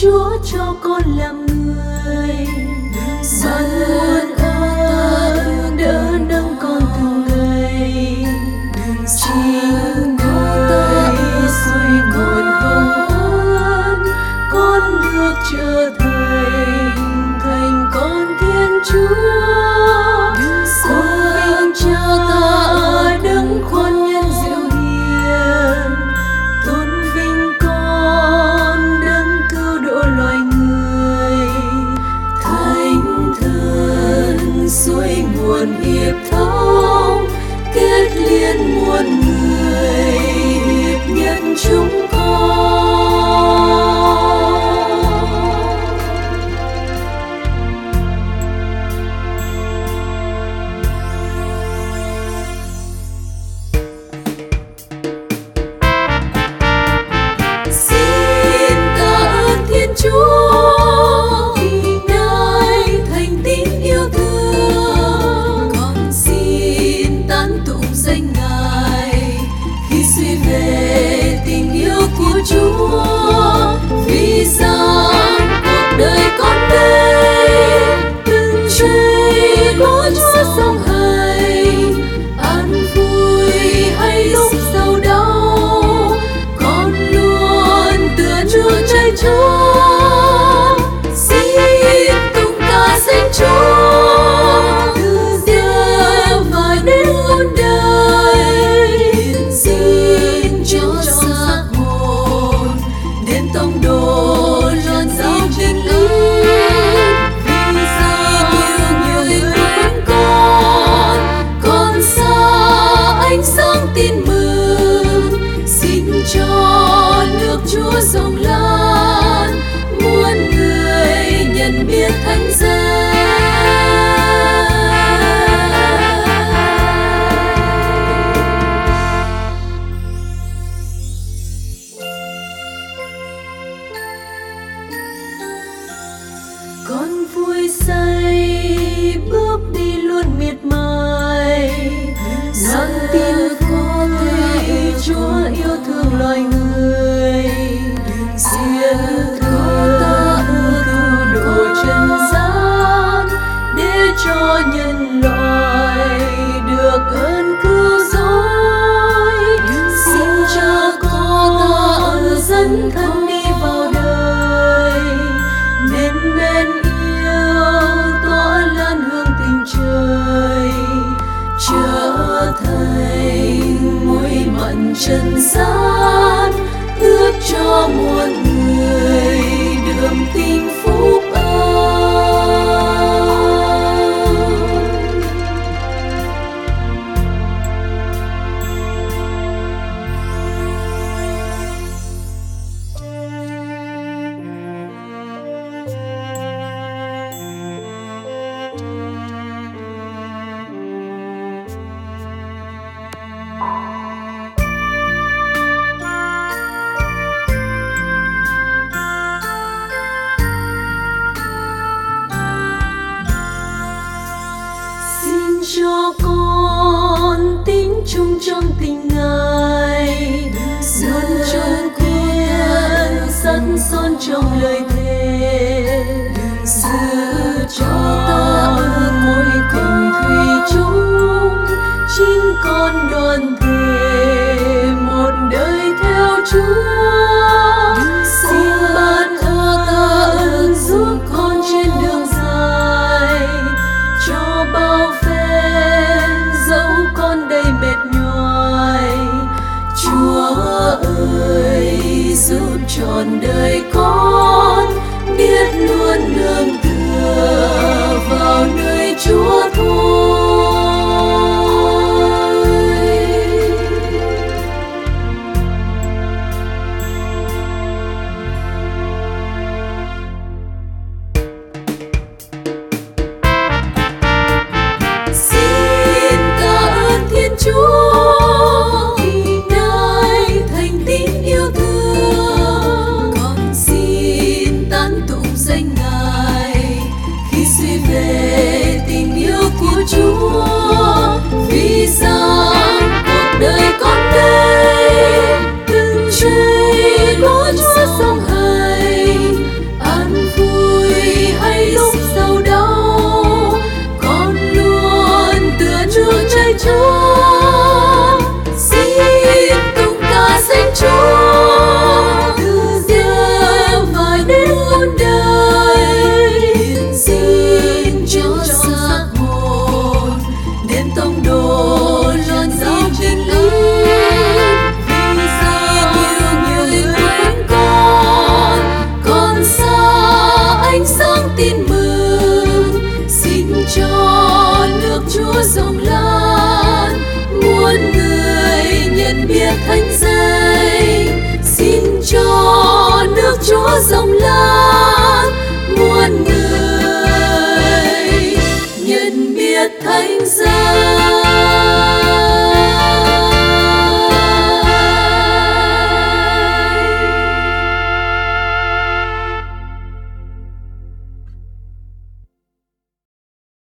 chúa cho con làm người. Bạn muôn ơn đỡ nâng con từng ngày chính suối nguồn hiệp thơ. chúa vì sao 身边 trần gian ước cho muôn người đường tin phúc thánh danh xin cho nước chúa rộng lớn muôn người nhận biết thánh danh